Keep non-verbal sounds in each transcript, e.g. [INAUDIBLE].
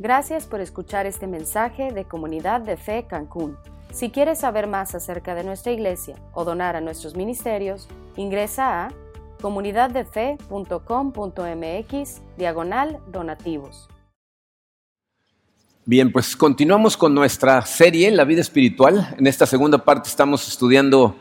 Gracias por escuchar este mensaje de Comunidad de Fe Cancún. Si quieres saber más acerca de nuestra iglesia o donar a nuestros ministerios, ingresa a comunidaddefe.com.mx diagonal donativos. Bien, pues continuamos con nuestra serie, La vida espiritual. En esta segunda parte estamos estudiando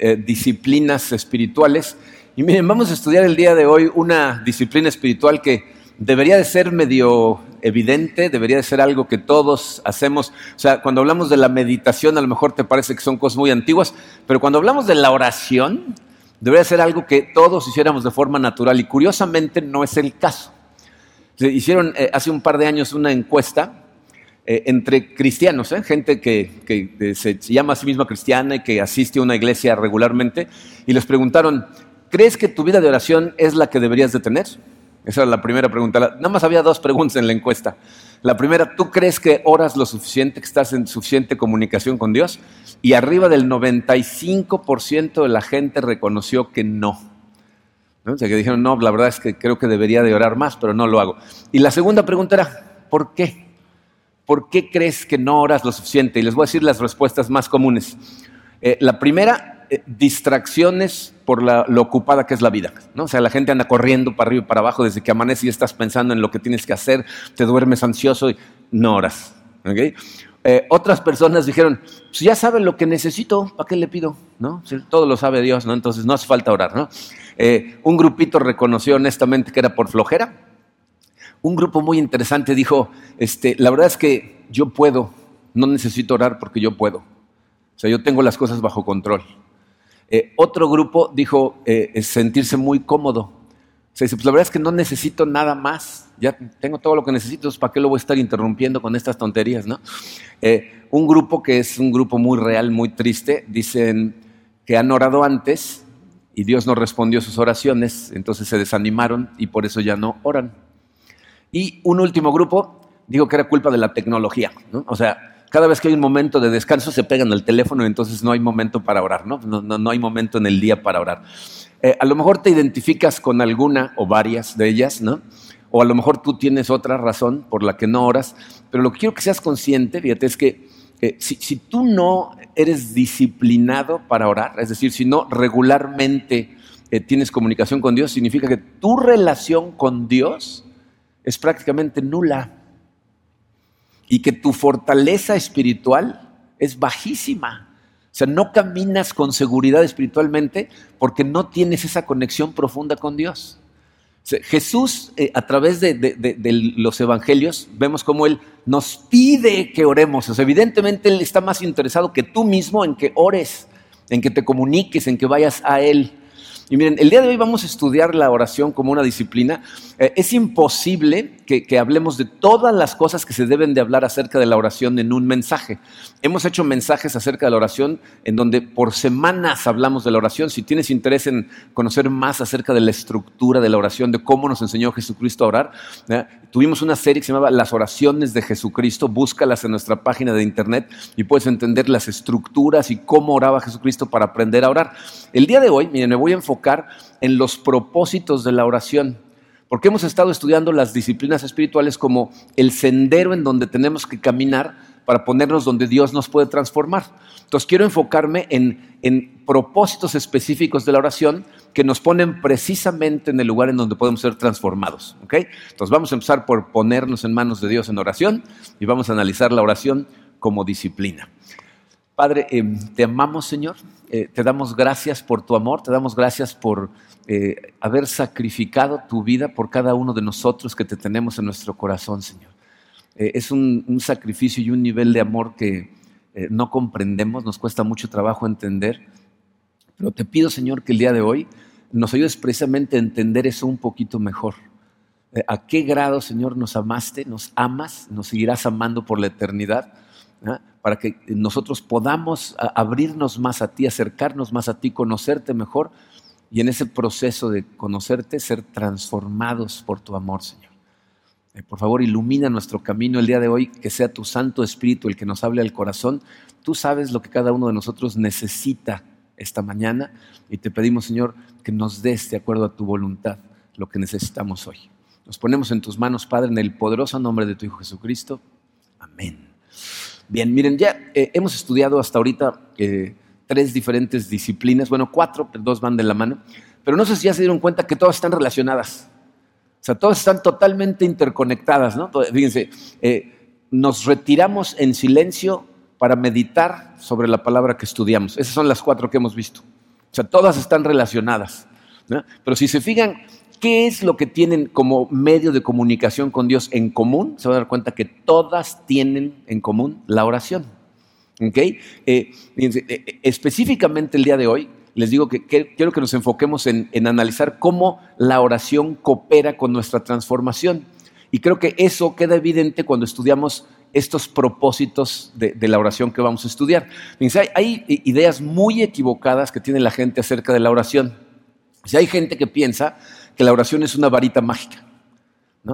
eh, disciplinas espirituales. Y miren, vamos a estudiar el día de hoy una disciplina espiritual que debería de ser medio evidente, debería de ser algo que todos hacemos. O sea, cuando hablamos de la meditación, a lo mejor te parece que son cosas muy antiguas, pero cuando hablamos de la oración, debería ser algo que todos hiciéramos de forma natural y curiosamente no es el caso. Hicieron eh, hace un par de años una encuesta eh, entre cristianos, ¿eh? gente que, que se llama a sí misma cristiana y que asiste a una iglesia regularmente, y les preguntaron, ¿crees que tu vida de oración es la que deberías de tener? Esa era la primera pregunta. Nada más había dos preguntas en la encuesta. La primera, ¿tú crees que oras lo suficiente, que estás en suficiente comunicación con Dios? Y arriba del 95% de la gente reconoció que no. O sea, que dijeron, no, la verdad es que creo que debería de orar más, pero no lo hago. Y la segunda pregunta era, ¿por qué? ¿Por qué crees que no oras lo suficiente? Y les voy a decir las respuestas más comunes. Eh, la primera, eh, distracciones por lo ocupada que es la vida. ¿no? O sea, la gente anda corriendo para arriba y para abajo desde que amanece y estás pensando en lo que tienes que hacer, te duermes ansioso y no oras. Eh, otras personas dijeron, pues ya sabe lo que necesito, ¿para qué le pido? ¿No? todo lo sabe Dios, ¿no? entonces no hace falta orar. ¿no? Eh, un grupito reconoció honestamente que era por flojera. Un grupo muy interesante dijo, este, la verdad es que yo puedo, no necesito orar porque yo puedo. O sea, yo tengo las cosas bajo control. Eh, otro grupo dijo eh, sentirse muy cómodo. Se dice, pues la verdad es que no necesito nada más, ya tengo todo lo que necesito, ¿para qué lo voy a estar interrumpiendo con estas tonterías? ¿no? Eh, un grupo que es un grupo muy real, muy triste, dicen que han orado antes y Dios no respondió sus oraciones, entonces se desanimaron y por eso ya no oran. Y un último grupo dijo que era culpa de la tecnología, ¿no? o sea, cada vez que hay un momento de descanso se pegan al teléfono y entonces no hay momento para orar, ¿no? No, hay momento en el día para orar. Eh, a lo mejor te identificas con alguna o varias de ellas, ¿no? O a lo mejor tú tienes otra razón por la que no oras, pero lo que quiero que seas consciente, fíjate, es que eh, si, tú no eres disciplinado para orar, es decir, si no regularmente eh, tienes comunicación con Dios, significa que tu relación con Dios es prácticamente nula y que tu fortaleza espiritual es bajísima. O sea, no caminas con seguridad espiritualmente porque no tienes esa conexión profunda con Dios. Jesús, eh, a través de, los evangelios, vemos cómo Él nos pide que oremos. Evidentemente Él está más interesado que tú mismo en que ores, en que te comuniques, en que vayas a Él. Y miren, el día de hoy vamos a estudiar la oración como una disciplina. Eh, es imposible que, hablemos de todas las cosas que se deben de hablar acerca de la oración en un mensaje. Hemos hecho mensajes acerca de la oración en donde por semanas hablamos de la oración. Si tienes interés en conocer más acerca de la estructura de la oración, de cómo nos enseñó Jesucristo a orar, tuvimos una serie que se llamaba Las oraciones de Jesucristo. Búscalas en nuestra página de internet y puedes entender las estructuras y cómo oraba Jesucristo para aprender a orar. El día de hoy, miren, me voy a enfocar en los propósitos de la oración. Porque hemos estado estudiando las disciplinas espirituales como el sendero en donde tenemos que caminar para ponernos donde Dios nos puede transformar. Entonces quiero enfocarme en, en, propósitos específicos de la oración que nos ponen precisamente en el lugar en donde podemos ser transformados. Entonces vamos a empezar por ponernos en manos de Dios en oración y vamos a analizar la oración como disciplina. Padre, eh, te amamos Señor, eh, te damos gracias por tu amor, te damos gracias por eh, haber sacrificado tu vida por cada uno de nosotros que te tenemos en nuestro corazón, Señor. Es un, sacrificio y un nivel de amor que no comprendemos, nos cuesta mucho trabajo entender. Pero te pido, Señor, que el día de hoy nos ayudes precisamente a entender eso un poquito mejor. ¿A qué grado, Señor, nos amaste, nos amas, nos seguirás amando por la eternidad? ¿ah? Para que nosotros podamos abrirnos más a ti, acercarnos más a ti, conocerte mejor y en ese proceso de conocerte ser transformados por tu amor, Señor. Eh, por favor, ilumina nuestro camino el día de hoy, que sea tu Santo Espíritu el que nos hable al corazón. Tú sabes lo que cada uno de nosotros necesita esta mañana y te pedimos, Señor, que nos des de acuerdo a tu voluntad lo que necesitamos hoy. Nos ponemos en tus manos, Padre, en el poderoso nombre de tu Hijo Jesucristo. Amén. Bien, miren, ya eh, hemos estudiado hasta ahorita eh, tres diferentes disciplinas, bueno, cuatro, pero dos van de la mano, pero no sé si ya se dieron cuenta que todas están relacionadas. O sea, todas están totalmente interconectadas, ¿no? Fíjense, eh, nos retiramos en silencio para meditar sobre la palabra que estudiamos. Esas son las cuatro que hemos visto. O sea, todas están relacionadas. Pero si se fijan, ¿qué es lo que tienen como medio de comunicación con Dios en común? Se van a dar cuenta que todas tienen en común la oración. ¿Okay? Eh, eh, específicamente el día de hoy, les digo que, quiero que nos enfoquemos en, analizar cómo la oración coopera con nuestra transformación. Y creo que eso queda evidente cuando estudiamos estos propósitos de, la oración que vamos a estudiar. hay, hay ideas muy equivocadas que tiene la gente acerca de la oración. Si hay gente que piensa que la oración es una varita mágica,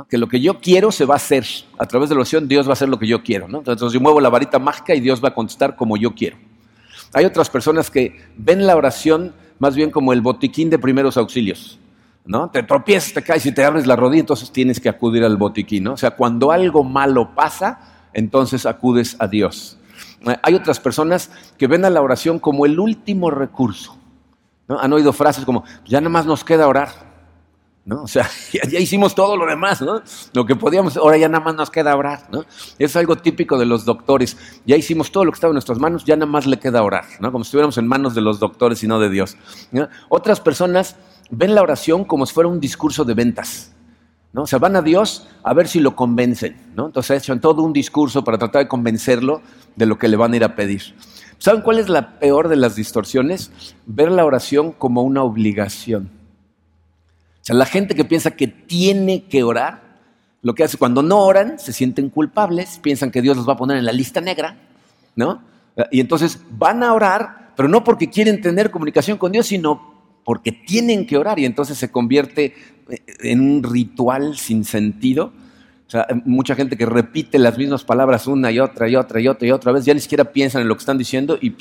que lo que yo quiero se va a hacer. A través de la oración Dios va a hacer lo que yo quiero. Entonces yo muevo la varita mágica y Dios va a contestar como yo quiero. Hay otras personas que ven la oración más bien como el botiquín de primeros auxilios. ¿no? Te tropiezas, te caes y te abres la rodilla, entonces tienes que acudir al botiquín. O sea, cuando algo malo pasa, entonces acudes a Dios. Hay otras personas que ven a la oración como el último recurso. Han oído frases como, ya nada más nos queda orar. ¿No? O sea, [LAUGHS] ya, hicimos todo lo demás, ¿no? Lo que podíamos, ahora ya nada más nos queda orar, ¿no? Es algo típico de los doctores. Ya hicimos todo lo que estaba en nuestras manos, ya nada más le queda orar, ¿no? Como si estuviéramos en manos de los doctores y no de Dios. Otras personas ven la oración como si fuera un discurso de ventas. ¿no? O sea, van a Dios a ver si lo convencen, ¿no? Entonces echan todo un discurso para tratar de convencerlo de lo que le van a ir a pedir. ¿Saben cuál es la peor de las distorsiones? Ver la oración como una obligación. O sea, la gente que piensa que tiene que orar, lo que hace cuando no oran, se sienten culpables, piensan que Dios los va a poner en la lista negra, ¿no? Y entonces van a orar, pero no porque quieren tener comunicación con Dios, sino porque tienen que orar y entonces se convierte en un ritual sin sentido. O sea, mucha gente que repite las mismas palabras una y otra y otra y otra y otra vez, ya ni siquiera piensan en lo que están diciendo y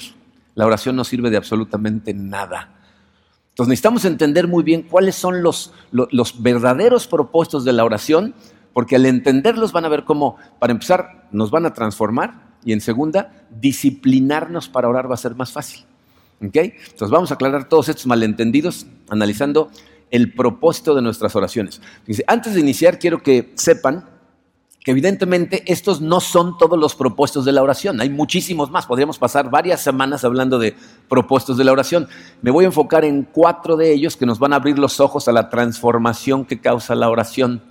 la oración no sirve de absolutamente nada. Entonces necesitamos entender muy bien cuáles son los, los, verdaderos propósitos de la oración, porque al entenderlos van a ver cómo, para empezar, nos van a transformar y en segunda, disciplinarnos para orar va a ser más fácil. ¿Okay? Entonces vamos a aclarar todos estos malentendidos analizando el propósito de nuestras oraciones. Antes de iniciar, quiero que sepan que evidentemente estos no son todos los propósitos de la oración, hay muchísimos más, podríamos pasar varias semanas hablando de propósitos de la oración. Me voy a enfocar en cuatro de ellos que nos van a abrir los ojos a la transformación que causa la oración.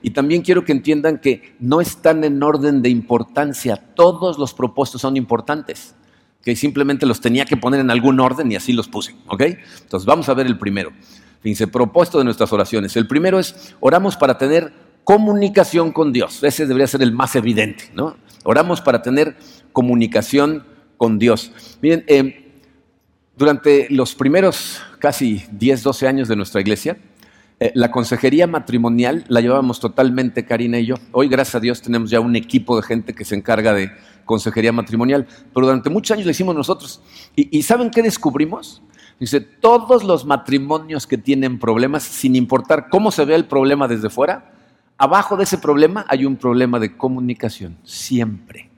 Y también quiero que entiendan que no están en orden de importancia, todos los propósitos son importantes, que simplemente los tenía que poner en algún orden y así los puse. Entonces vamos a ver el primero. Fíjense, propósito de nuestras oraciones. El primero es, oramos para tener comunicación con Dios. Ese debería ser el más evidente, ¿no? Oramos para tener comunicación con Dios. Miren, eh, durante los primeros casi 10, 12 años de nuestra iglesia, eh, la consejería matrimonial la llevábamos totalmente Karina y yo. Hoy, gracias a Dios, tenemos ya un equipo de gente que se encarga de consejería matrimonial, pero durante muchos años lo hicimos nosotros. ¿Y, y saben qué descubrimos? Dice, todos los matrimonios que tienen problemas, sin importar cómo se ve el problema desde fuera, abajo de ese problema hay un problema de comunicación, siempre.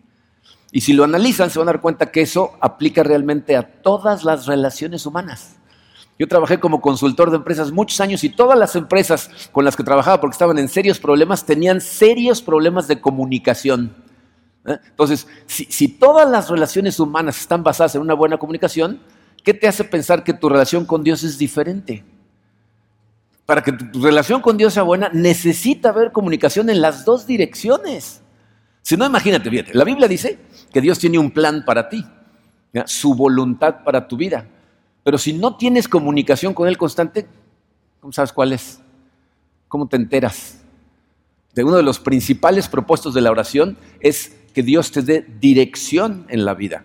Y si lo analizan, se van a dar cuenta que eso aplica realmente a todas las relaciones humanas. Yo trabajé como consultor de empresas muchos años y todas las empresas con las que trabajaba, porque estaban en serios problemas, tenían serios problemas de comunicación. ¿eh? Entonces, si, si todas las relaciones humanas están basadas en una buena comunicación, ¿qué te hace pensar que tu relación con Dios es diferente? Para que tu, relación con Dios sea buena, necesita haber comunicación en las dos direcciones. Si no, imagínate, fíjate, la Biblia dice que Dios tiene un plan para ti, su voluntad para tu vida. Pero si no tienes comunicación con Él constante, ¿cómo sabes cuál es? ¿Cómo te enteras? De uno de los principales propósitos de la oración es que Dios te dé dirección en la vida.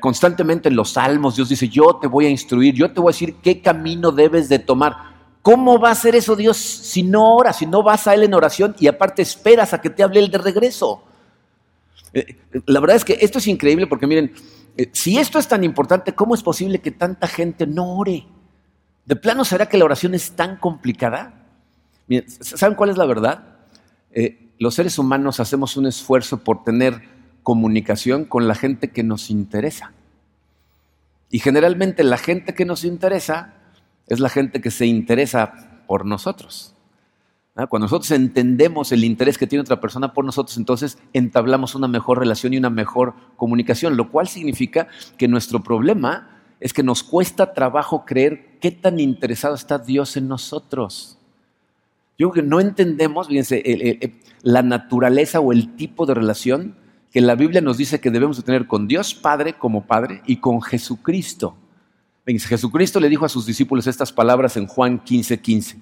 Constantemente en los salmos Dios dice, yo te voy a instruir, yo te voy a decir qué camino debes de tomar. ¿Cómo va a hacer eso Dios si no oras, si no vas a Él en oración y aparte esperas a que te hable Él de regreso? Eh, la verdad es que esto es increíble porque miren, eh, si esto es tan importante, ¿cómo es posible que tanta gente no ore? ¿De plano será que la oración es tan complicada? ¿saben cuál es la verdad? Eh, los seres humanos hacemos un esfuerzo por tener comunicación con la gente que nos interesa. Y generalmente la gente que nos interesa es la gente que se interesa por nosotros. Cuando nosotros entendemos el interés que tiene otra persona por nosotros, entonces entablamos una mejor relación y una mejor comunicación, lo cual significa que nuestro problema es que nos cuesta trabajo creer qué tan interesado está Dios en nosotros. Yo creo que no entendemos, fíjense, la naturaleza o el tipo de relación que la Biblia nos dice que debemos de tener con Dios Padre como Padre y con Jesucristo. Jesucristo le dijo a sus discípulos estas palabras en Juan 15:15. 15.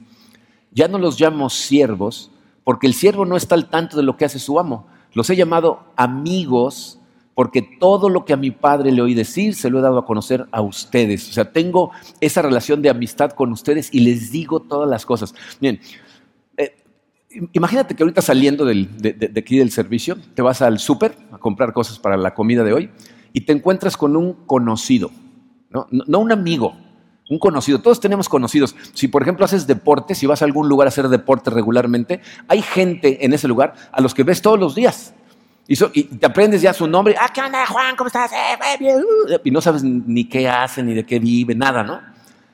Ya no los llamo siervos, porque el siervo no está al tanto de lo que hace su amo. Los he llamado amigos, porque todo lo que a mi padre le oí decir se lo he dado a conocer a ustedes. O sea, tengo esa relación de amistad con ustedes y les digo todas las cosas. Bien, eh, imagínate que ahorita saliendo de, aquí del servicio, te vas al súper a comprar cosas para la comida de hoy y te encuentras con un conocido, no, no un amigo, un conocido. Todos tenemos conocidos. Si, por ejemplo, haces deporte, si vas a algún lugar a hacer deporte regularmente, hay gente en ese lugar a los que ves todos los días. Y, te aprendes ya su nombre. Ah, ¿qué onda, Juan? ¿Cómo estás? Eh, bien. Y no sabes ni qué hace, ni de qué vive, nada, ¿no?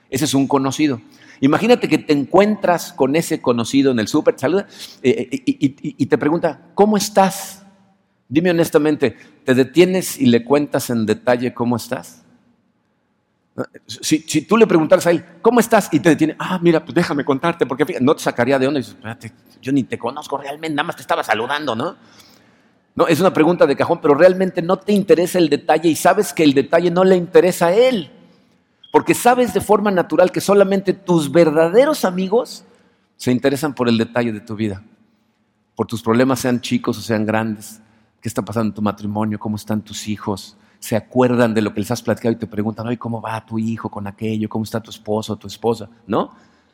Ese es un conocido. Imagínate que te encuentras con ese conocido en el súper, saluda, eh, eh, y, te pregunta, ¿cómo estás? Dime honestamente, ¿te detienes y le cuentas en detalle cómo estás? Si, tú le preguntaras a él, ¿cómo estás? Y te detiene, ah, mira, pues déjame contarte, porque no te sacaría de onda y dices, espérate, yo ni te conozco realmente, nada más te estaba saludando, ¿no? No, es una pregunta de cajón, pero realmente no te interesa el detalle y sabes que el detalle no le interesa a él. Porque sabes de forma natural que solamente tus verdaderos amigos se interesan por el detalle de tu vida. Por tus problemas, sean chicos o sean grandes. ¿Qué está pasando en tu matrimonio? ¿Cómo están tus hijos? Se acuerdan de lo que les has platicado y te preguntan, Ay, ¿cómo va tu hijo con aquello? ¿Cómo está tu esposo tu esposa? ¿No?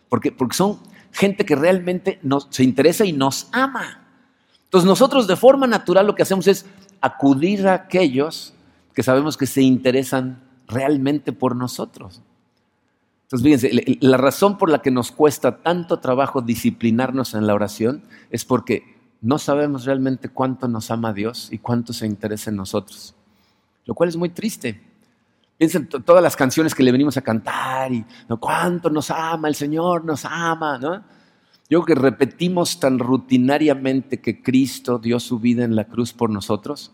Porque, porque son gente que realmente nos, se interesa y nos ama. Entonces nosotros de forma natural lo que hacemos es acudir a aquellos que sabemos que se interesan realmente por nosotros. Entonces, fíjense, la razón por la que nos cuesta tanto trabajo disciplinarnos en la oración es porque no sabemos realmente cuánto nos ama Dios y cuánto se interesa en nosotros. Lo cual es muy triste. Piensen todas las canciones que le venimos a cantar y cuánto nos ama el Señor, nos ama, ¿no? Yo creo que repetimos tan rutinariamente que Cristo dio su vida en la cruz por nosotros,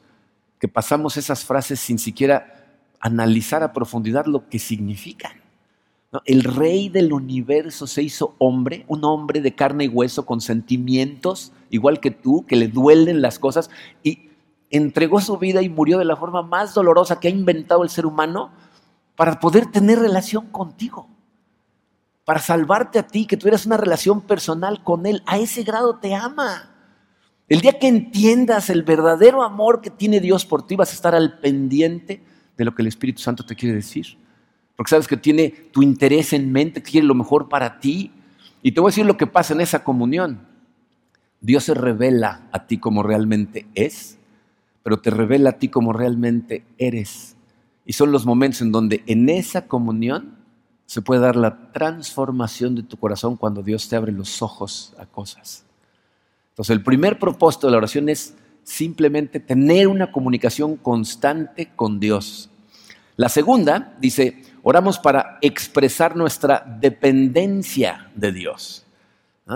que pasamos esas frases sin siquiera analizar a profundidad lo que significan. El rey del universo se hizo hombre, un hombre de carne y hueso con sentimientos, igual que tú, que le duelen las cosas, y entregó su vida y murió de la forma más dolorosa que ha inventado el ser humano para poder tener relación contigo para salvarte a ti, que tuvieras una relación personal con Él. A ese grado te ama. El día que entiendas el verdadero amor que tiene Dios por ti, vas a estar al pendiente de lo que el Espíritu Santo te quiere decir. Porque sabes que tiene tu interés en mente, que quiere lo mejor para ti. Y te voy a decir lo que pasa en esa comunión. Dios se revela a ti como realmente es, pero te revela a ti como realmente eres. Y son los momentos en donde en esa comunión se puede dar la transformación de tu corazón cuando Dios te abre los ojos a cosas. Entonces, el primer propósito de la oración es simplemente tener una comunicación constante con Dios. La segunda dice, oramos para expresar nuestra dependencia de Dios.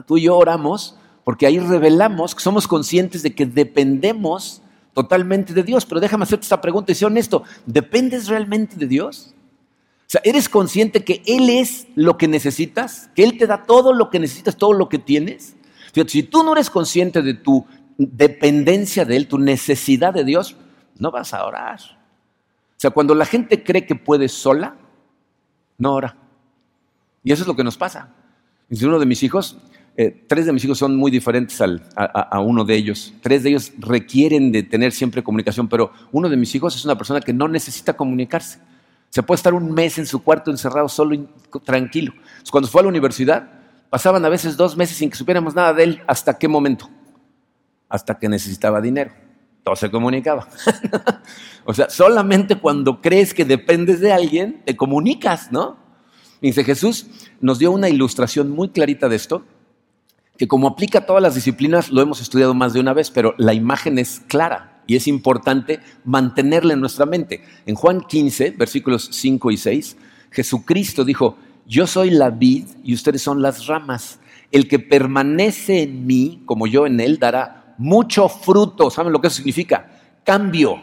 Tú y yo oramos porque ahí revelamos que somos conscientes de que dependemos totalmente de Dios. Pero déjame hacerte esta pregunta y sé honesto, ¿dependes realmente de Dios? O sea, ¿eres consciente que Él es lo que necesitas? ¿Que Él te da todo lo que necesitas, todo lo que tienes? Si tú no eres consciente de tu dependencia de Él, tu necesidad de Dios, no vas a orar. O sea, cuando la gente cree que puede sola, no ora. Y eso es lo que nos pasa. Dice uno de mis hijos, eh, tres de mis hijos son muy diferentes a, uno de ellos. Tres de ellos requieren de tener siempre comunicación, pero uno de mis hijos es una persona que no necesita comunicarse. Se puede estar un mes en su cuarto encerrado solo y tranquilo. Cuando fue a la universidad, pasaban a veces dos meses sin que supiéramos nada de él. ¿Hasta qué momento? Hasta que necesitaba dinero. Todo se comunicaba. [LAUGHS] o sea, solamente cuando crees que dependes de alguien, te comunicas, ¿no? Dice Jesús nos dio una ilustración muy clarita de esto, que como aplica a todas las disciplinas, lo hemos estudiado más de una vez, pero la imagen es clara y es importante mantenerla en nuestra mente. En Juan 15, versículos 5 y 6, Jesucristo dijo, yo soy la vid y ustedes son las ramas. El que permanece en mí, como yo en él, dará mucho fruto. ¿Saben lo que eso significa? Cambio.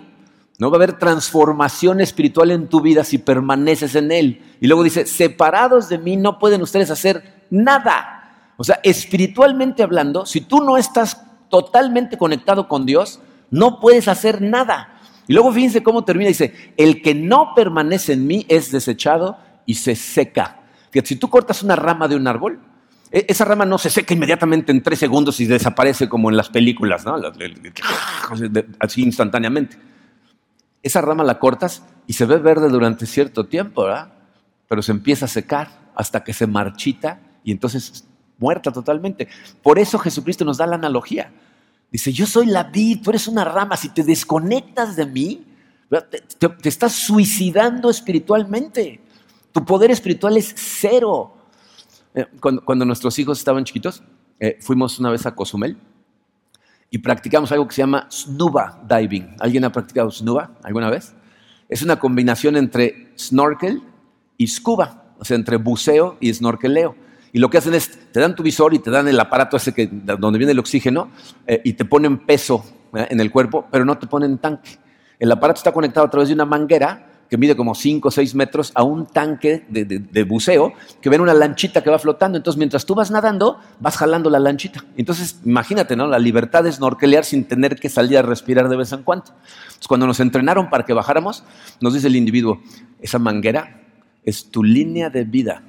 No va a haber transformación espiritual en tu vida si permaneces en él. Y luego dice, separados de mí no pueden ustedes hacer nada. O sea, espiritualmente hablando, si tú no estás totalmente conectado con Dios, no puedes hacer nada. Y luego fíjense cómo termina, dice, el que no permanece en mí es desechado y se seca. Si tú cortas una rama de un árbol, e, esa rama no se seca inmediatamente en tres segundos y desaparece como en las películas, ¿no? Así instantáneamente. Esa rama la cortas y se ve verde durante cierto tiempo, ¿verdad? Pero se empieza a secar hasta que se marchita y entonces muerta totalmente. Por eso Jesucristo nos da la analogía. Dice, yo soy la vid, tú eres una rama, si te desconectas de mí, te estás suicidando espiritualmente. Tu poder espiritual es cero. Eh, cuando, nuestros hijos estaban chiquitos, eh, fuimos una vez a Cozumel y practicamos algo que se llama snuba diving. ¿Alguien ha practicado snuba alguna vez? Es una combinación entre snorkel y scuba, o sea, entre buceo y snorkeleo. Y lo que hacen es, te dan tu visor y te dan el aparato ese que, donde viene el oxígeno eh, y te ponen peso en el cuerpo, pero no te ponen tanque. El aparato está conectado a través de una manguera que mide como 5 o 6 metros a un tanque de, buceo que ven una lanchita que va flotando. Entonces, mientras tú vas nadando, vas jalando la lanchita. Entonces, imagínate, ¿no? La libertad de snorkelear sin tener que salir a respirar de vez en cuando. Entonces, cuando nos entrenaron para que bajáramos, nos dice el individuo, esa manguera es tu línea de vida.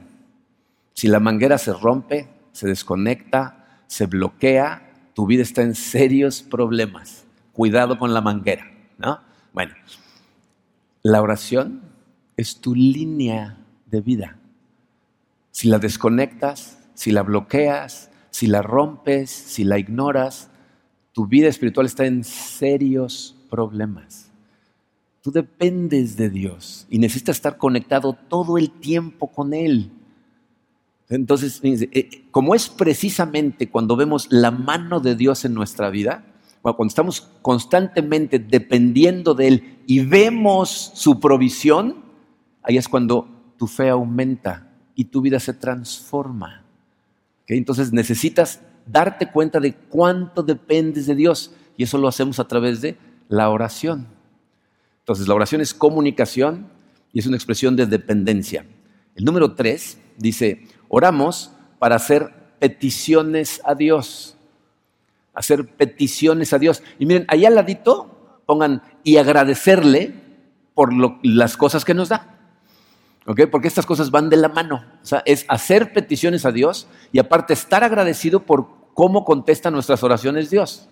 Si la manguera se rompe, se desconecta, se bloquea, tu vida está en serios problemas. Cuidado con la manguera, ¿no? Bueno, la oración es tu línea de vida. Si la desconectas, si la bloqueas, si la rompes, si la ignoras, tu vida espiritual está en serios problemas. Tú dependes de Dios y necesitas estar conectado todo el tiempo con Él. Entonces, eh, como es precisamente cuando vemos la mano de Dios en nuestra vida, cuando estamos constantemente dependiendo de Él y vemos su provisión, ahí es cuando tu fe aumenta y tu vida se transforma. Entonces necesitas darte cuenta de cuánto dependes de Dios y eso lo hacemos a través de la oración. Entonces la oración es comunicación y es una expresión de dependencia. El número tres dice, oramos para hacer peticiones a Dios hacer peticiones a Dios. Y miren, allá al ladito pongan y agradecerle por las cosas que nos da. ¿Ok? Porque estas cosas van de la mano. O sea, es hacer peticiones a Dios y aparte estar agradecido por cómo contesta nuestras oraciones Dios.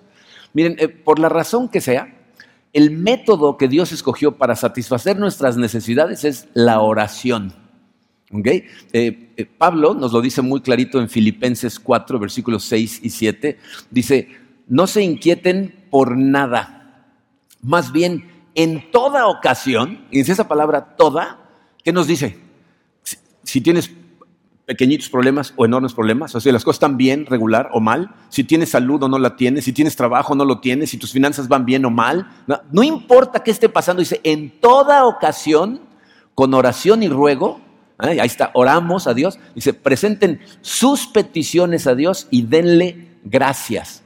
Miren, eh, por la razón que sea, el método que Dios escogió para satisfacer nuestras necesidades es la oración. ¿Okay? Eh, eh, Pablo nos lo dice muy clarito en Filipenses 4, versículos 6 y 7. Dice, no se inquieten por nada. Más bien, en toda ocasión, y dice esa palabra toda, ¿qué nos dice? Si, tienes pequeñitos problemas o enormes problemas, o sea, las cosas están bien, regular o mal, si tienes salud o no la tienes, si tienes trabajo o no lo tienes, si tus finanzas van bien o mal, no, no importa qué esté pasando, dice, en toda ocasión, con oración y ruego, Ahí está, oramos a Dios. Dice, presenten sus peticiones a Dios y denle gracias.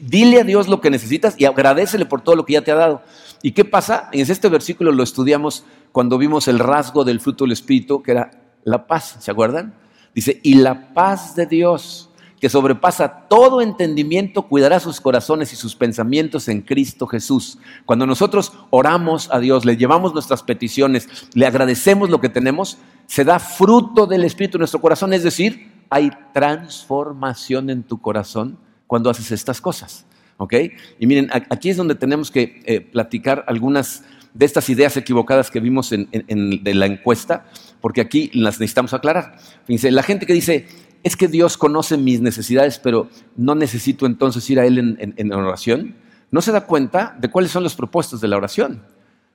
Dile a Dios lo que necesitas y agradecele por todo lo que ya te ha dado. ¿Y qué pasa? En este versículo lo estudiamos cuando vimos el rasgo del fruto del Espíritu, que era la paz. ¿Se acuerdan? Dice, y la paz de Dios que sobrepasa todo entendimiento, cuidará sus corazones y sus pensamientos en Cristo Jesús. Cuando nosotros oramos a Dios, le llevamos nuestras peticiones, le agradecemos lo que tenemos, se da fruto del Espíritu en nuestro corazón, es decir, hay transformación en tu corazón cuando haces estas cosas. ¿Ok? Y miren, aquí es donde tenemos que eh, platicar algunas de estas ideas equivocadas que vimos en, la encuesta, porque aquí las necesitamos aclarar. Fíjense, la gente que dice, es que Dios conoce mis necesidades, pero no necesito entonces ir a Él en, oración, no se da cuenta de cuáles son los propósitos de la oración.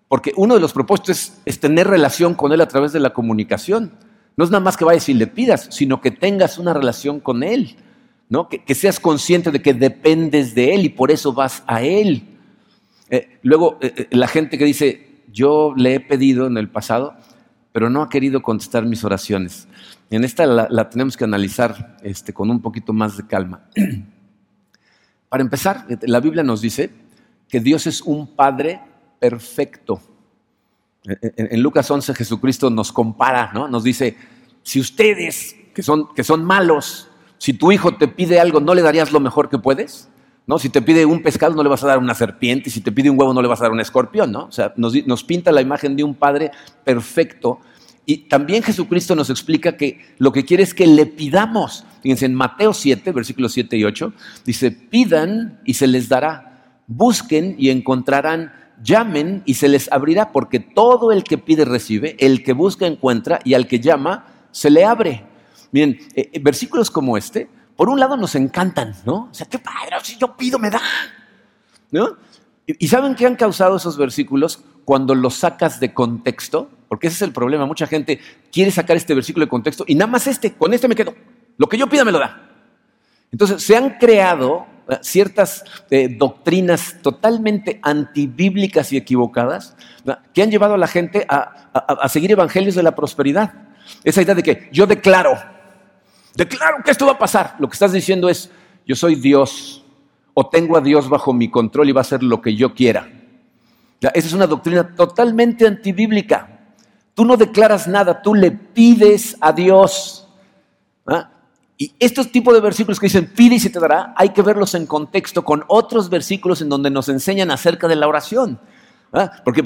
Porque uno de los propósitos es, tener relación con Él a través de la comunicación. No es nada más que vayas y le pidas, sino que tengas una relación con Él. ¿no? Que, seas consciente de que dependes de Él y por eso vas a Él. Eh, luego, eh, eh, la gente que dice, yo le he pedido en el pasado, pero no ha querido contestar mis oraciones. En esta la, tenemos que analizar este, con un poquito más de calma. [CLEARS THROAT] Para empezar, la Biblia nos dice que Dios es un Padre perfecto. En, Lucas 11 Jesucristo nos compara, ¿no? Nos dice, si ustedes que son, que son malos, si tu hijo te pide algo, ¿no le darías lo mejor que puedes? ¿No? Si te pide un pescado, no le vas a dar una serpiente, y si te pide un huevo, no le vas a dar un escorpión, ¿no? O sea, nos, nos pinta la imagen de un padre perfecto. Y también Jesucristo nos explica que lo que quiere es que le pidamos. Fíjense, en Mateo 7, versículos 7 y 8, dice, pidan y se les dará, busquen y encontrarán, llamen y se les abrirá, porque todo el que pide recibe, el que busca encuentra y al que llama se le abre. Miren, eh, eh, versículos como este, por un lado nos encantan, ¿no? O sea, qué padre, si yo pido me da, ¿no? ¿Y saben qué han causado esos versículos cuando los sacas de contexto? Porque ese es el problema. Mucha gente quiere sacar este versículo de contexto y nada más este, con este me quedo. Lo que yo pida me lo da. Entonces, se han creado eh, ciertas doctrinas totalmente antibíblicas y equivocadas que han llevado a la gente a seguir evangelios de la prosperidad. Esa idea de que yo declaro, declaro que esto va a pasar. Lo que estás diciendo es, yo soy Dios o tengo a Dios bajo mi control y va a hacer lo que yo quiera. esa es una doctrina totalmente antibíblica. Tú no declaras nada, tú le pides a Dios. ¿ah? Y estos tipos de versículos que dicen pide y se te dará, hay que verlos en contexto con otros versículos en donde nos enseñan acerca de la oración. ¿ah? Porque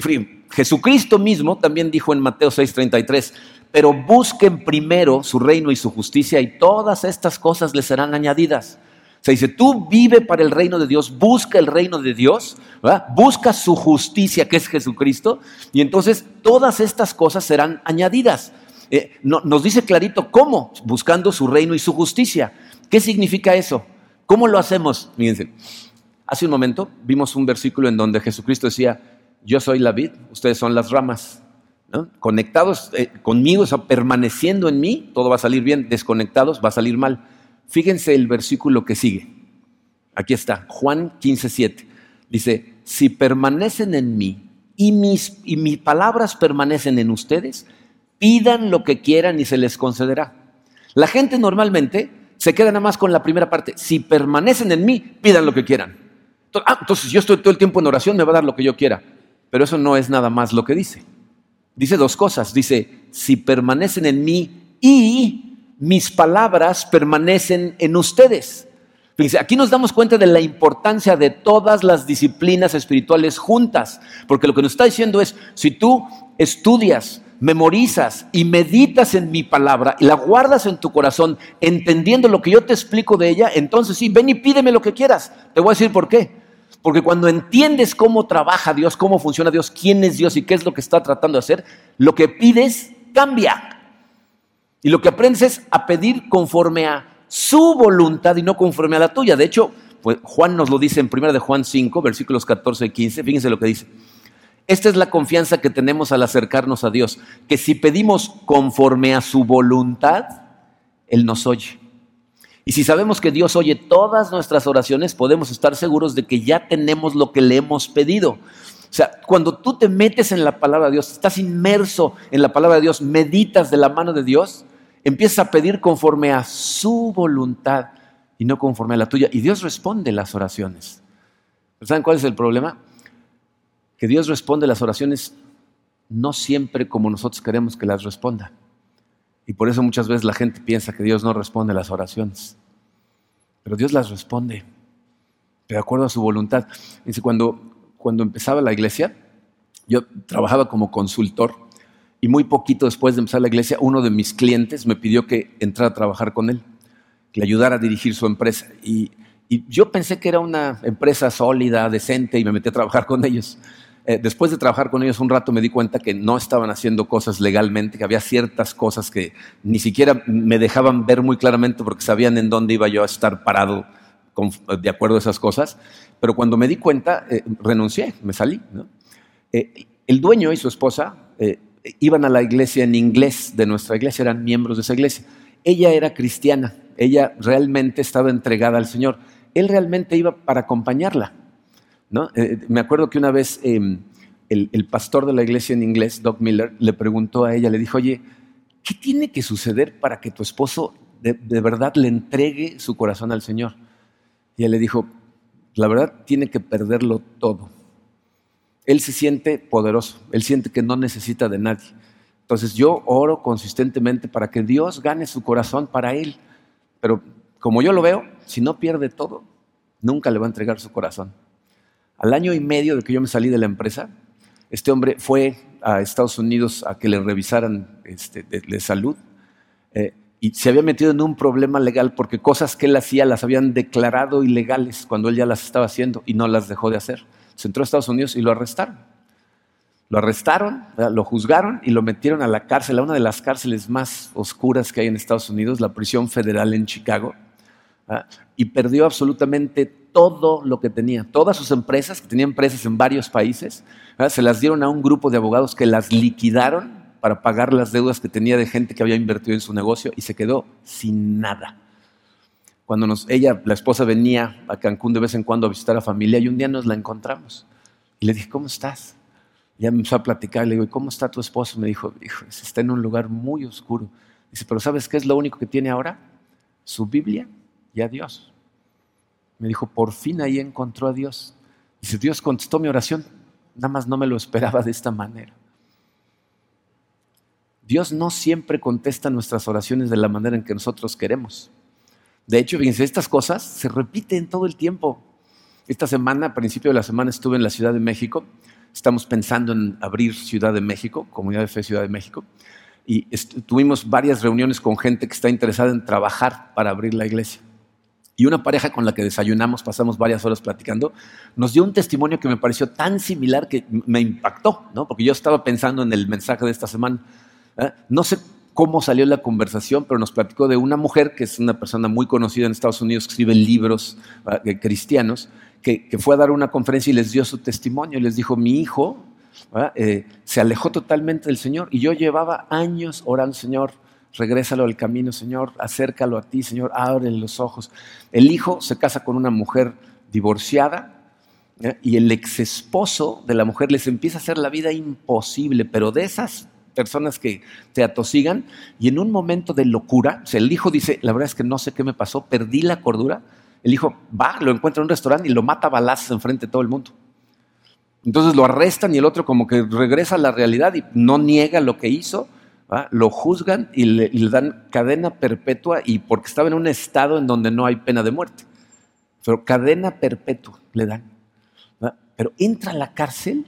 Jesucristo mismo también dijo en Mateo 6:33, pero busquen primero su reino y su justicia y todas estas cosas les serán añadidas. Se dice, tú vive para el reino de Dios, busca el reino de Dios, busca su justicia que es Jesucristo y entonces todas estas cosas serán añadidas. Eh, nos dice clarito cómo, buscando su reino y su justicia. ¿Qué significa eso? ¿Cómo lo hacemos? Fíjense, hace un momento vimos un versículo en donde Jesucristo decía, yo soy la vid, ustedes son las ramas conectados eh, conmigo, o permaneciendo en mí, todo va a salir bien, desconectados va a salir mal. Fíjense el versículo que sigue. Aquí está, Juan 15, Dice, si permanecen en mí y mis, y mis palabras permanecen en ustedes, pidan lo que quieran y se les concederá. La gente normalmente se queda nada más con la primera parte. Si permanecen en mí, pidan lo que quieran. Ah, entonces yo estoy todo el tiempo en oración, me va a dar lo que yo quiera. Pero eso no es nada más lo que dice. Dice dos cosas. Dice, si permanecen en mí y mis palabras permanecen en ustedes. Fíjense, aquí nos damos cuenta de la importancia de todas las disciplinas espirituales juntas, porque lo que nos está diciendo es, si tú estudias, memorizas y meditas en mi palabra y la guardas en tu corazón, entendiendo lo que yo te explico de ella, entonces sí, ven y pídeme lo que quieras. Te voy a decir por qué. Porque cuando entiendes cómo trabaja Dios, cómo funciona Dios, quién es Dios y qué es lo que está tratando de hacer, lo que pides cambia. Y lo que aprendes es a pedir conforme a su voluntad y no conforme a la tuya. De hecho, pues Juan nos lo dice en 1 de Juan 5, versículos 14 y 15. Fíjense lo que dice. Esta es la confianza que tenemos al acercarnos a Dios, que si pedimos conforme a su voluntad, Él nos oye. Y si sabemos que Dios oye todas nuestras oraciones, podemos estar seguros de que ya tenemos lo que le hemos pedido. O sea, cuando tú te metes en la palabra de Dios, estás inmerso en la palabra de Dios, meditas de la mano de Dios, empiezas a pedir conforme a su voluntad y no conforme a la tuya. Y Dios responde las oraciones. ¿Saben cuál es el problema? Que Dios responde las oraciones no siempre como nosotros queremos que las responda. Y por eso muchas veces la gente piensa que Dios no responde a las oraciones. Pero Dios las responde de acuerdo a su voluntad. Dice, cuando, cuando empezaba la iglesia, yo trabajaba como consultor y muy poquito después de empezar la iglesia, uno de mis clientes me pidió que entrara a trabajar con él, que le ayudara a dirigir su empresa. Y, y yo pensé que era una empresa sólida, decente, y me metí a trabajar con ellos. Eh, después de trabajar con ellos un rato me di cuenta que no estaban haciendo cosas legalmente, que había ciertas cosas que ni siquiera me dejaban ver muy claramente porque sabían en dónde iba yo a estar parado de acuerdo a esas cosas. Pero cuando me di cuenta, eh, renuncié, me salí. Eh, el dueño y su esposa iban a la iglesia en inglés de nuestra iglesia, eran miembros de esa iglesia. Ella era cristiana, ella realmente estaba entregada al Señor. Él realmente iba para acompañarla. ¿No? Eh, me acuerdo que una vez em, el, pastor de la iglesia en inglés, Doug Miller, le preguntó a ella, le dijo, oye, ¿qué tiene que suceder para que tu esposo de, de verdad le entregue su corazón al Señor? Y él le dijo, la verdad tiene que perderlo todo. Él se siente poderoso, él siente que no necesita de nadie. Entonces yo oro consistentemente para que Dios gane su corazón para él. Pero como yo lo veo, si no pierde todo, nunca le va a entregar su corazón. Al año y medio de que yo me salí de la empresa, este hombre fue a Estados Unidos a que le revisaran este, de, salud eh, y se había metido en un problema legal porque cosas que él hacía las habían declarado ilegales cuando él ya las estaba haciendo y no las dejó de hacer. Se entró a Estados Unidos y lo arrestaron. Lo arrestaron, lo juzgaron y lo metieron a la cárcel, a una de las cárceles más oscuras que hay en Estados Unidos, la prisión federal en Chicago, y perdió absolutamente todo lo que tenía. Todas sus empresas, que tenía empresas en varios países, se las dieron a un grupo de abogados que las liquidaron para pagar las deudas que tenía de gente que había invertido en su negocio y se quedó sin nada. Cuando nos, ella, la esposa, venía a Cancún de vez en cuando a visitar a familia y un día nos la encontramos. Y le dije, ¿cómo estás? Ya me empezó a platicar. Le digo, ¿cómo está tu esposo? Me dijo, hijo, está en un lugar muy oscuro. Dice, pero ¿sabes qué es lo único que tiene ahora? Su Biblia y a Dios. Me dijo, por fin ahí encontró a Dios. Dice, Dios contestó mi oración. Nada más no me lo esperaba de esta manera. Dios no siempre contesta nuestras oraciones de la manera en que nosotros queremos. De hecho, fíjense, estas cosas se repiten todo el tiempo. Esta semana, a principio de la semana, estuve en la Ciudad de México. Estamos pensando en abrir Ciudad de México, Comunidad de Fe Ciudad de México. Y tuvimos varias reuniones con gente que está interesada en trabajar para abrir la iglesia. Y una pareja con la que desayunamos, pasamos varias horas platicando, nos dio un testimonio que me pareció tan similar que me impactó, ¿no? porque yo estaba pensando en el mensaje de esta semana. ¿eh? No sé cómo salió la conversación, pero nos platicó de una mujer que es una persona muy conocida en Estados Unidos, que escribe libros cristianos, que, fue a dar una conferencia y les dio su testimonio. Y les dijo, mi hijo eh, se alejó totalmente del Señor y yo llevaba años orando, Señor, regrésalo al camino, Señor, acércalo a ti, Señor, abre los ojos. El hijo se casa con una mujer divorciada, y el ex esposo de la mujer les empieza a hacer la vida imposible, pero de esas personas que te atosigan y en un momento de locura, el hijo dice, la verdad es que no sé qué me pasó, perdí la cordura, el hijo va, lo encuentra en un restaurante y lo mata a balazos enfrente de todo el mundo. Entonces lo arrestan y el otro como que regresa a la realidad y no niega lo que hizo, lo juzgan y le, dan cadena perpetua y porque estaba en un estado en donde no hay pena de muerte. Pero cadena perpetua le dan. Pero entra a la cárcel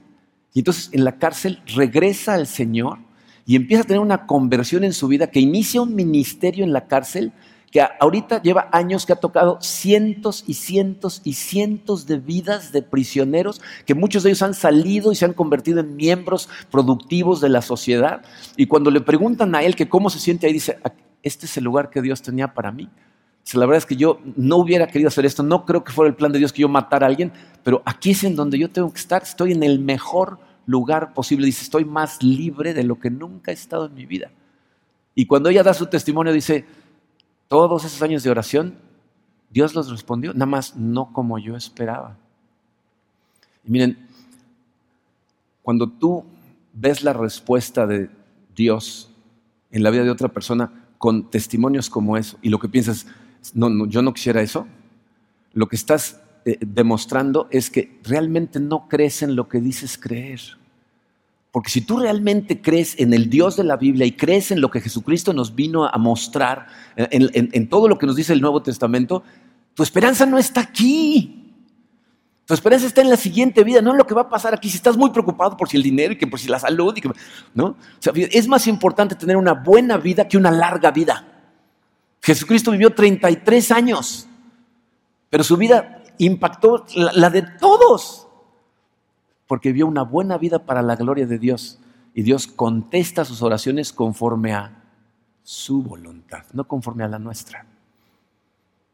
y entonces en la cárcel regresa al Señor y empieza a tener una conversión en su vida que inicia un ministerio en la cárcel que ahorita lleva años que ha tocado cientos y cientos y cientos de vidas de prisioneros, que muchos de ellos han salido y se han convertido en miembros productivos de la sociedad. Y cuando le preguntan a él que cómo se siente ahí, dice, este es el lugar que Dios tenía para mí. la verdad es que yo no hubiera querido hacer esto, no creo que fuera el plan de Dios que yo matara a alguien, pero aquí es en donde yo tengo que estar, estoy en el mejor lugar posible. Dice, estoy más libre de lo que nunca he estado en mi vida. Y cuando ella da su testimonio, dice, todos esos años de oración, Dios los respondió, nada más no como yo esperaba. Y miren, cuando tú ves la respuesta de Dios en la vida de otra persona con testimonios como eso, y lo que piensas, no, no yo no quisiera eso, lo que estás eh, demostrando es que realmente no crees en lo que dices creer. Porque si tú realmente crees en el Dios de la Biblia y crees en lo que Jesucristo nos vino a mostrar, en, todo lo que nos dice el Nuevo Testamento, tu esperanza no está aquí. Tu esperanza está en la siguiente vida, no en lo que va a pasar aquí. Si estás muy preocupado por si el dinero y que por si la salud, y que, ¿no? es más importante tener una buena vida que una larga vida. Jesucristo vivió 33 años, pero su vida impactó la, de todos, porque vio una buena vida para la gloria de Dios. Y Dios contesta sus oraciones conforme a su voluntad, no conforme a la nuestra.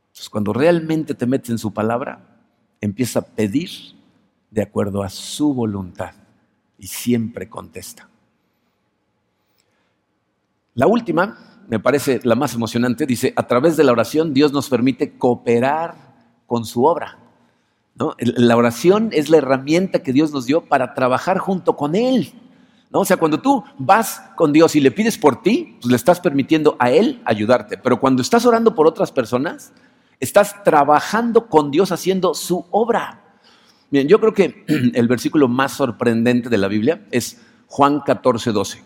Entonces, cuando realmente te metes en su palabra, empieza a pedir de acuerdo a su voluntad y siempre contesta. La última, me parece la más emocionante, dice, a través de la oración Dios nos permite cooperar con su obra. La oración es la herramienta que Dios nos dio para trabajar junto con Él. ¿no? O sea, cuando tú vas con Dios y le pides por ti, pues le estás permitiendo a Él ayudarte. Pero cuando estás orando por otras personas, estás trabajando con Dios haciendo su obra. Bien, yo creo que [CLEARS THROAT] el versículo más sorprendente de la Biblia es Juan 14, 12.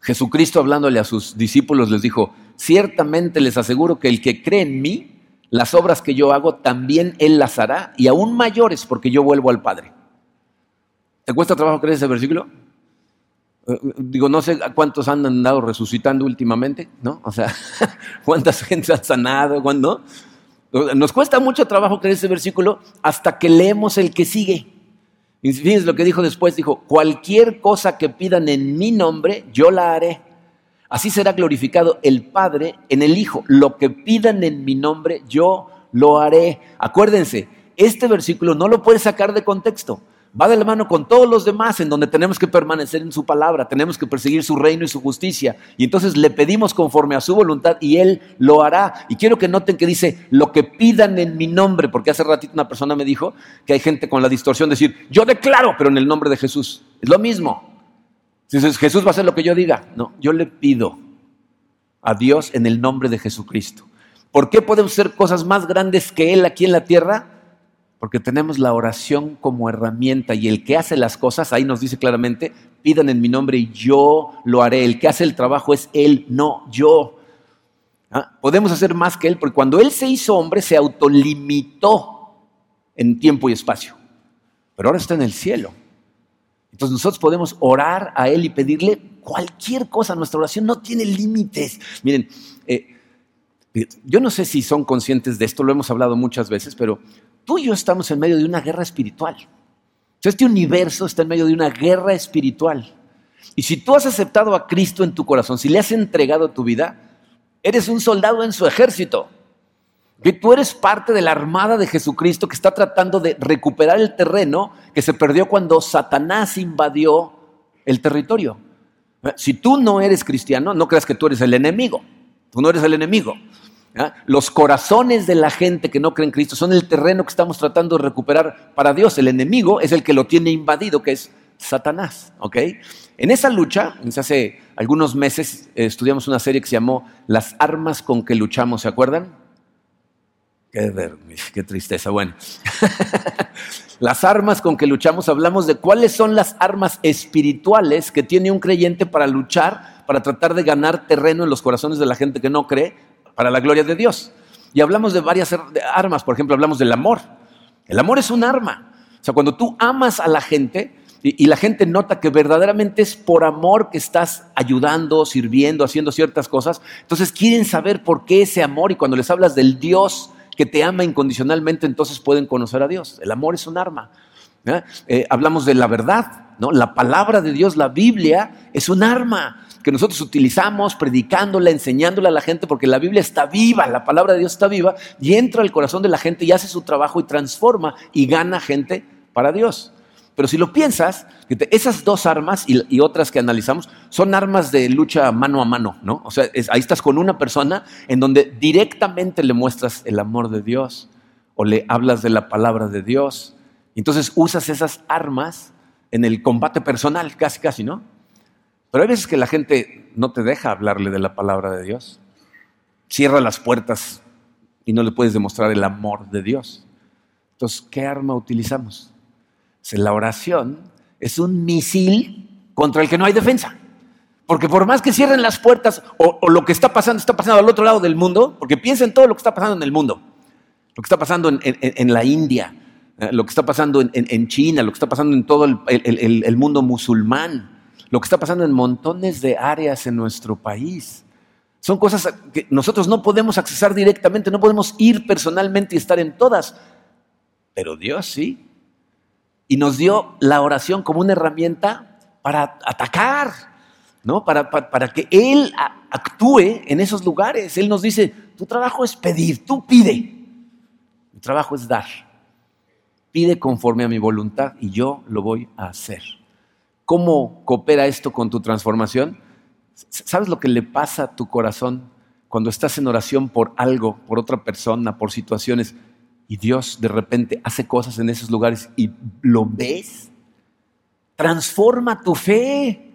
Jesucristo hablándole a sus discípulos les dijo, ciertamente les aseguro que el que cree en mí, las obras que yo hago, también Él las hará, y aún mayores porque yo vuelvo al Padre. ¿Te cuesta trabajo creer ese versículo? Eh, digo, no sé cuántos han andado resucitando últimamente, ¿no? O sea, [LAUGHS] cuántas gente han sanado, ¿cuándo? Nos cuesta mucho trabajo creer ese versículo hasta que leemos el que sigue. Y fíjense lo que dijo después, dijo, cualquier cosa que pidan en mi nombre, yo la haré. Así será glorificado el Padre en el Hijo. Lo que pidan en mi nombre, yo lo haré. Acuérdense, este versículo no lo puedes sacar de contexto va de la mano con todos los demás en donde tenemos que permanecer en su palabra, tenemos que perseguir su reino y su justicia. Y entonces le pedimos conforme a su voluntad y Él lo hará. Y quiero que noten que dice, lo que pidan en mi nombre, porque hace ratito una persona me dijo que hay gente con la distorsión de decir, yo declaro, pero en el nombre de Jesús. Es lo mismo. Entonces Jesús va a hacer lo que yo diga. No, yo le pido a Dios en el nombre de Jesucristo. ¿Por qué podemos ser cosas más grandes que Él aquí en la tierra? porque tenemos la oración como herramienta y el que hace las cosas, ahí nos dice claramente, pidan en mi nombre y yo lo haré. El que hace el trabajo es Él, no yo. ¿Ah? Podemos hacer más que Él, porque cuando Él se hizo hombre se autolimitó en tiempo y espacio, pero ahora está en el cielo. Entonces nosotros podemos orar a Él y pedirle cualquier cosa. Nuestra oración no tiene límites. Miren, eh, yo no sé si son conscientes de esto, lo hemos hablado muchas veces, pero tú y yo estamos en medio de una guerra espiritual. Este universo está en medio de una guerra espiritual. Y si tú has aceptado a Cristo en tu corazón, si le has entregado tu vida, eres un soldado en su ejército. Que tú eres parte de la armada de Jesucristo que está tratando de recuperar el terreno que se perdió cuando Satanás invadió el territorio. Si tú no eres cristiano, no creas que tú eres el enemigo. Tú no eres el enemigo. Los corazones de la gente que no cree en Cristo son el terreno que estamos tratando de recuperar para Dios. El enemigo es el que lo tiene invadido, que es Satanás. En esa lucha, hace algunos meses eh, estudiamos una serie que se llamó Las armas con que luchamos, ¿se acuerdan? Qué, qué tristeza, bueno. [LAUGHS] Las armas con que luchamos, hablamos de cuáles son las armas espirituales que tiene un creyente para luchar, para tratar de ganar terreno en los corazones de la gente que no cree, para la gloria de Dios. Y hablamos de varias armas, por ejemplo, hablamos del amor. El amor es un arma. O sea, cuando tú amas a la gente y, la gente nota que verdaderamente es por amor que estás ayudando, sirviendo, haciendo ciertas cosas, entonces quieren saber por qué ese amor y cuando les hablas del Dios que te ama incondicionalmente, entonces pueden conocer a Dios. El amor es un arma. Eh, hablamos de la verdad, ¿no? La palabra de Dios, la Biblia, es un arma que nosotros utilizamos predicándola, enseñándola a la gente, porque la Biblia está viva, la palabra de Dios está viva, y entra al corazón de la gente y hace su trabajo y transforma y gana gente para Dios. Pero si lo piensas, esas dos armas y, otras que analizamos son armas de lucha mano a mano, ¿no? O sea, ahí estás con una persona en donde directamente le muestras el amor de Dios o le hablas de la palabra de Dios. Entonces usas esas armas en el combate personal, casi, casi, ¿no? Pero hay veces que la gente no te deja hablarle de la palabra de Dios. Cierra las puertas y no le puedes demostrar el amor de Dios. Entonces, ¿qué arma utilizamos? La oración es un misil contra el que no hay defensa. Porque por más que cierren las puertas o, lo que está pasando, está pasando al otro lado del mundo, porque piensa en todo lo que está pasando en el mundo, lo que está pasando en, la India, eh, lo que está pasando en, China, lo que está pasando en todo el mundo musulmán lo que está pasando en montones de áreas en nuestro país. Son cosas que nosotros no podemos accesar directamente, no podemos ir personalmente y estar en todas, pero Dios sí. Y nos dio la oración como una herramienta para atacar, ¿no? Para, para, que Él actúe en esos lugares. Él nos dice, tu trabajo es pedir, tú pide. Mi trabajo es dar. Pide conforme a mi voluntad y yo lo voy a hacer. ¿Cómo coopera esto con tu transformación? ¿Sabes lo que le pasa a tu corazón cuando estás en oración por algo, por otra persona, por situaciones, y Dios de repente hace cosas en esos lugares y lo ves? Transforma tu fe,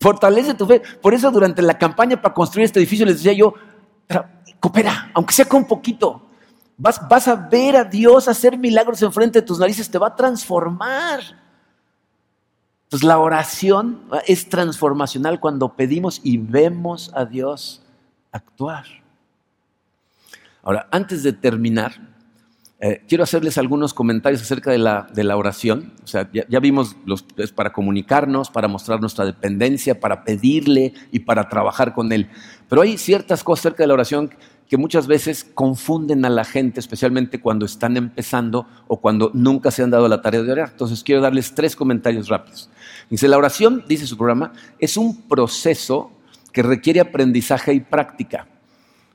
fortalece tu fe. Por eso durante la campaña para construir este edificio les decía yo, coopera, aunque sea con poquito. Vas, a ver a Dios hacer milagros enfrente de tus narices, te va a transformar. Pues la oración es transformacional cuando pedimos y vemos a Dios actuar. Ahora, antes de terminar, eh, quiero hacerles algunos comentarios acerca de la, de la oración. O sea, ya, vimos los, es para comunicarnos, para mostrar nuestra dependencia, para pedirle y para trabajar con Él. Pero hay ciertas cosas acerca de la oración que muchas veces confunden a la gente, especialmente cuando están empezando o cuando nunca se han dado la tarea de orar. Entonces quiero darles tres comentarios rápidos. Dice, la oración, dice su programa, es un proceso que requiere aprendizaje y práctica.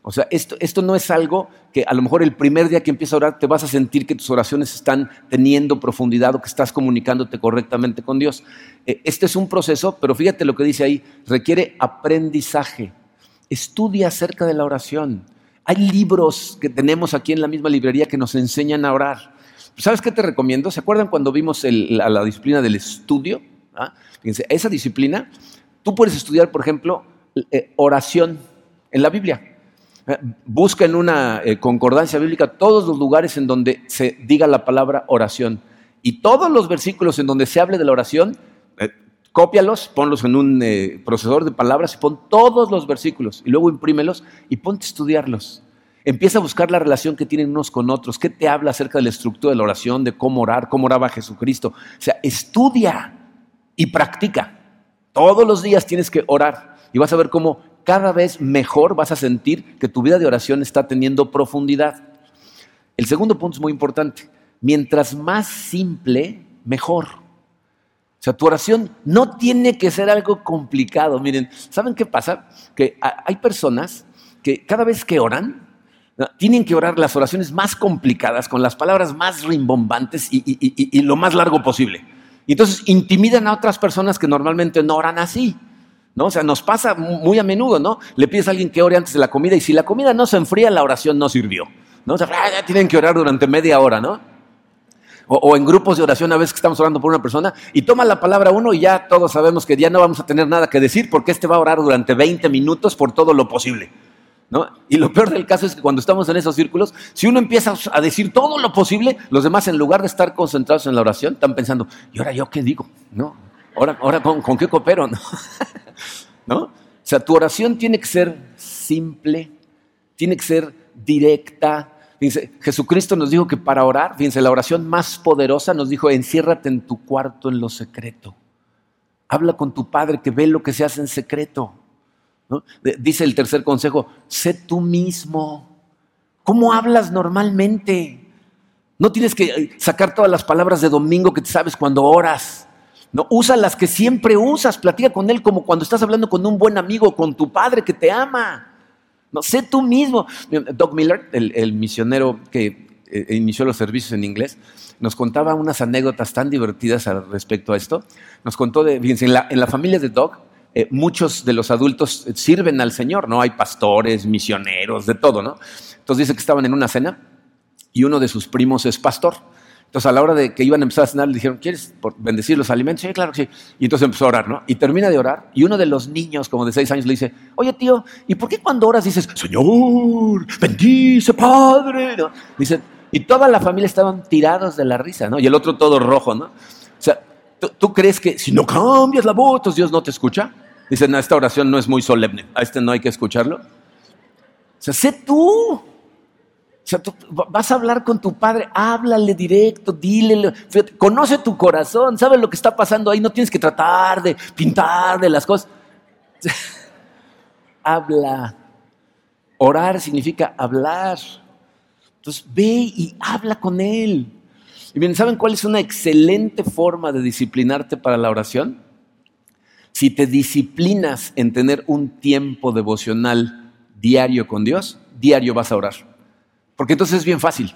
O sea, esto, esto no es algo que a lo mejor el primer día que empiezas a orar te vas a sentir que tus oraciones están teniendo profundidad o que estás comunicándote correctamente con Dios. Eh, este es un proceso, pero fíjate lo que dice ahí, requiere aprendizaje. Estudia acerca de la oración. Hay libros que tenemos aquí en la misma librería que nos enseñan a orar. ¿Sabes qué te recomiendo? ¿Se acuerdan cuando vimos la, disciplina del estudio? ¿Ah? Fíjense, esa disciplina, tú puedes estudiar, por ejemplo, eh, oración en la Biblia. Eh, busca en una eh, concordancia bíblica todos los lugares en donde se diga la palabra oración. Y todos los versículos en donde se hable de la oración, cópialos, ponlos en un eh, procesador de palabras y pon todos los versículos y luego imprímelos y ponte a estudiarlos. Empieza a buscar la relación que tienen unos con otros. ¿Qué te habla acerca de la estructura de la oración, de cómo orar, cómo oraba Jesucristo? O sea, estudia y practica. Todos los días tienes que orar y vas a ver cómo cada vez mejor vas a sentir que tu vida de oración está teniendo profundidad. El segundo punto es muy importante. Mientras más simple, mejor. O sea, tu oración no tiene que ser algo complicado. Miren, ¿saben qué pasa? Que hay personas que cada vez que oran, tienen que orar las oraciones más complicadas, con las palabras más rimbombantes y, lo más largo posible. Y entonces intimidan a otras personas que normalmente no oran así. ¿No? O sea, nos pasa muy a menudo, ¿no? Le pides a alguien que ore antes de la comida y si la comida no se enfría, la oración no sirvió. ¿no? O sea, ah, tienen que orar durante media hora, ¿no? O, en grupos de oración a veces que estamos orando por una persona y toma la palabra uno y ya todos sabemos que ya no vamos a tener nada que decir porque este va a orar durante 20 minutos por todo lo posible. ¿no? Y lo peor del caso es que cuando estamos en esos círculos, si uno empieza a decir todo lo posible, los demás en lugar de estar concentrados en la oración, están pensando, ¿y ahora yo qué digo? ¿No? ¿Ahora, ahora con, con qué coopero? [LAUGHS] ¿No? ¿No? O sea, tu oración tiene que ser simple, tiene que ser directa, Fíjense, Jesucristo nos dijo que para orar, fíjense, la oración más poderosa nos dijo, enciérrate en tu cuarto en lo secreto. Habla con tu padre que ve lo que se hace en secreto. Dice el tercer consejo, sé tú mismo. ¿Cómo hablas normalmente? No tienes que eh, sacar todas las palabras de domingo que te sabes cuando oras. No, usa las que siempre usas, platica con él como cuando estás hablando con un buen amigo, con tu padre que te ama. No, sé tú mismo. Doug Miller, el, misionero que eh, inició los servicios en inglés, nos contaba unas anécdotas tan divertidas al respecto a esto. Nos contó de, fíjense, en la, familia de Doug, eh, muchos de los adultos sirven al Señor, ¿no? Hay pastores, misioneros, de todo, ¿no? Entonces dice que estaban en una cena y uno de sus primos es pastor. Entonces, a la hora de que iban a empezar a cenar, le dijeron, ¿quieres bendecir los alimentos? Sí, claro que sí. Y entonces empezó a orar, ¿no? Y termina de orar, y uno de los niños, como de seis años, le dice, oye, tío, ¿y por qué cuando oras dices, Señor, bendice, Padre? ¿No? Dice, y toda la familia estaban tirados de la risa, ¿no? Y el otro todo rojo, ¿no? O sea, ¿tú, crees que si no cambias la voz, Dios no te escucha? Dice, no, esta oración no es muy solemne, a este no hay que escucharlo. O sea, sé tú. O sea, tú vas a hablar con tu padre, háblale directo, dile, conoce tu corazón, sabes lo que está pasando ahí, no tienes que tratar de pintar de las cosas. [LAUGHS] habla. Orar significa hablar. Entonces ve y habla con él. Y bien, ¿saben cuál es una excelente forma de disciplinarte para la oración? Si te disciplinas en tener un tiempo devocional diario con Dios, diario vas a orar. Porque entonces es bien fácil.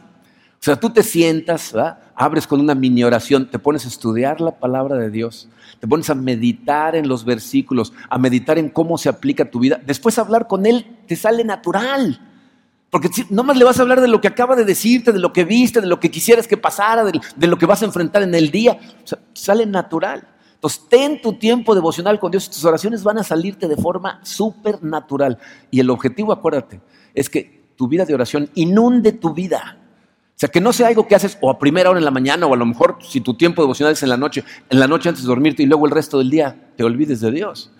O sea, tú te sientas, abres con una mini oración, te pones a estudiar la palabra de Dios, te pones a meditar en los versículos, a meditar en cómo se aplica tu vida. Después hablar con Él te sale natural. Porque no más le vas a hablar de lo que acaba de decirte, de lo que viste, de lo que quisieras que pasara, de, de lo que vas a enfrentar en el día. O sea, sale natural. Entonces, ten tu tiempo devocional con Dios y tus oraciones van a salirte de forma súper natural. Y el objetivo, acuérdate, es que tu vida de oración inunde tu vida. O sea, que no sea algo que haces o a primera hora en la mañana o a lo mejor si tu tiempo devocional es en la noche, en la noche antes de dormirte y luego el resto del día te olvides de Dios.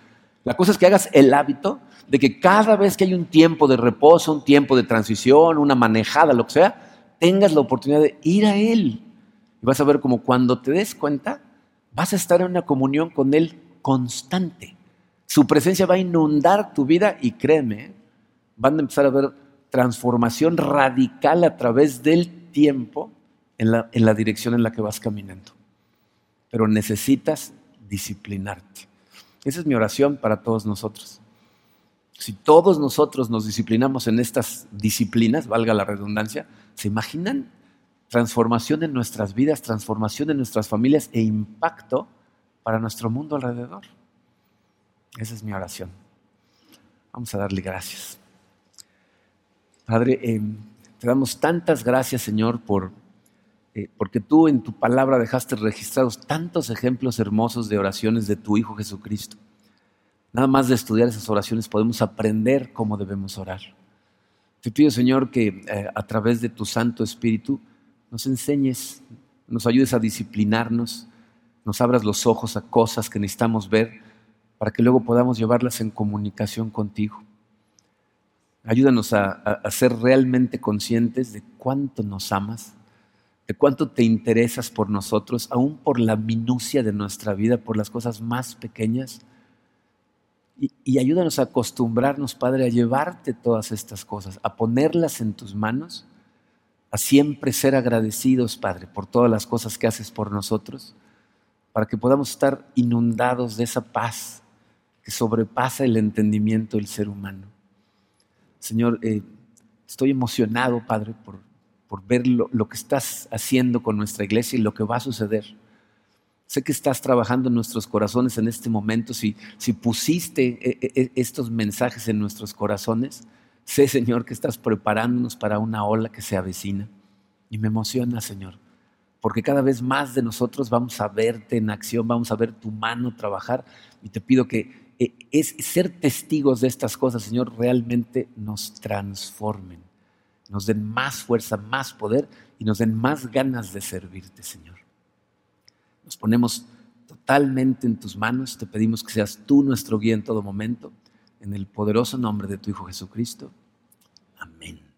La cosa es que hagas el hábito de que cada vez que hay un tiempo de reposo, un tiempo de transición, una manejada, lo que sea, tengas la oportunidad de ir a Él. Y vas a ver como cuando te des cuenta, vas a estar en una comunión con Él constante. Su presencia va a inundar tu vida y créeme, van a empezar a ver transformación radical a través del tiempo en la, dirección en la que vas caminando. Pero necesitas disciplinarte. Esa es mi oración para todos nosotros. Si todos nosotros nos disciplinamos en estas disciplinas, valga la redundancia, ¿se imaginan transformación en nuestras vidas, transformación en nuestras familias e impacto para nuestro mundo alrededor. Esa es mi oración. Vamos a darle gracias. Padre, eh, te damos tantas gracias, Señor, por, eh, porque tú en tu palabra dejaste registrados tantos ejemplos hermosos de oraciones de tu Hijo Jesucristo. Nada más de estudiar esas oraciones podemos aprender cómo debemos orar. Te pido, Señor, que eh, a través de tu Santo Espíritu, nos enseñes, nos ayudes a disciplinarnos, nos abras los ojos a cosas que necesitamos ver para que luego podamos llevarlas en comunicación contigo. Ayúdanos a, ser realmente conscientes de cuánto nos amas, de cuánto te interesas por nosotros, aún por la minucia de nuestra vida, por las cosas más pequeñas. Y ayúdanos a acostumbrarnos, Padre, a llevarte todas estas cosas, a ponerlas en tus manos a siempre ser agradecidos, Padre, por todas las cosas que haces por nosotros, para que podamos estar inundados de esa paz que sobrepasa el entendimiento del ser humano. Señor, eh, estoy emocionado, Padre, por, por ver lo, lo, que estás haciendo con nuestra iglesia y lo que va a suceder. Sé que estás trabajando en nuestros corazones en este momento. Si, si pusiste eh, eh, estos mensajes en nuestros corazones, Sé, Señor, que estás preparándonos para una ola que se avecina. Y me emociona, Señor, porque cada vez más de nosotros vamos a verte en acción, vamos a ver tu mano trabajar. Y te pido que es ser testigos de estas cosas, Señor, realmente nos transformen, nos den más fuerza, más poder y nos den más ganas de servirte, Señor. Nos ponemos totalmente en tus manos, te pedimos que seas tú nuestro guía en todo momento en el poderoso nombre de tu Hijo Jesucristo. Amén.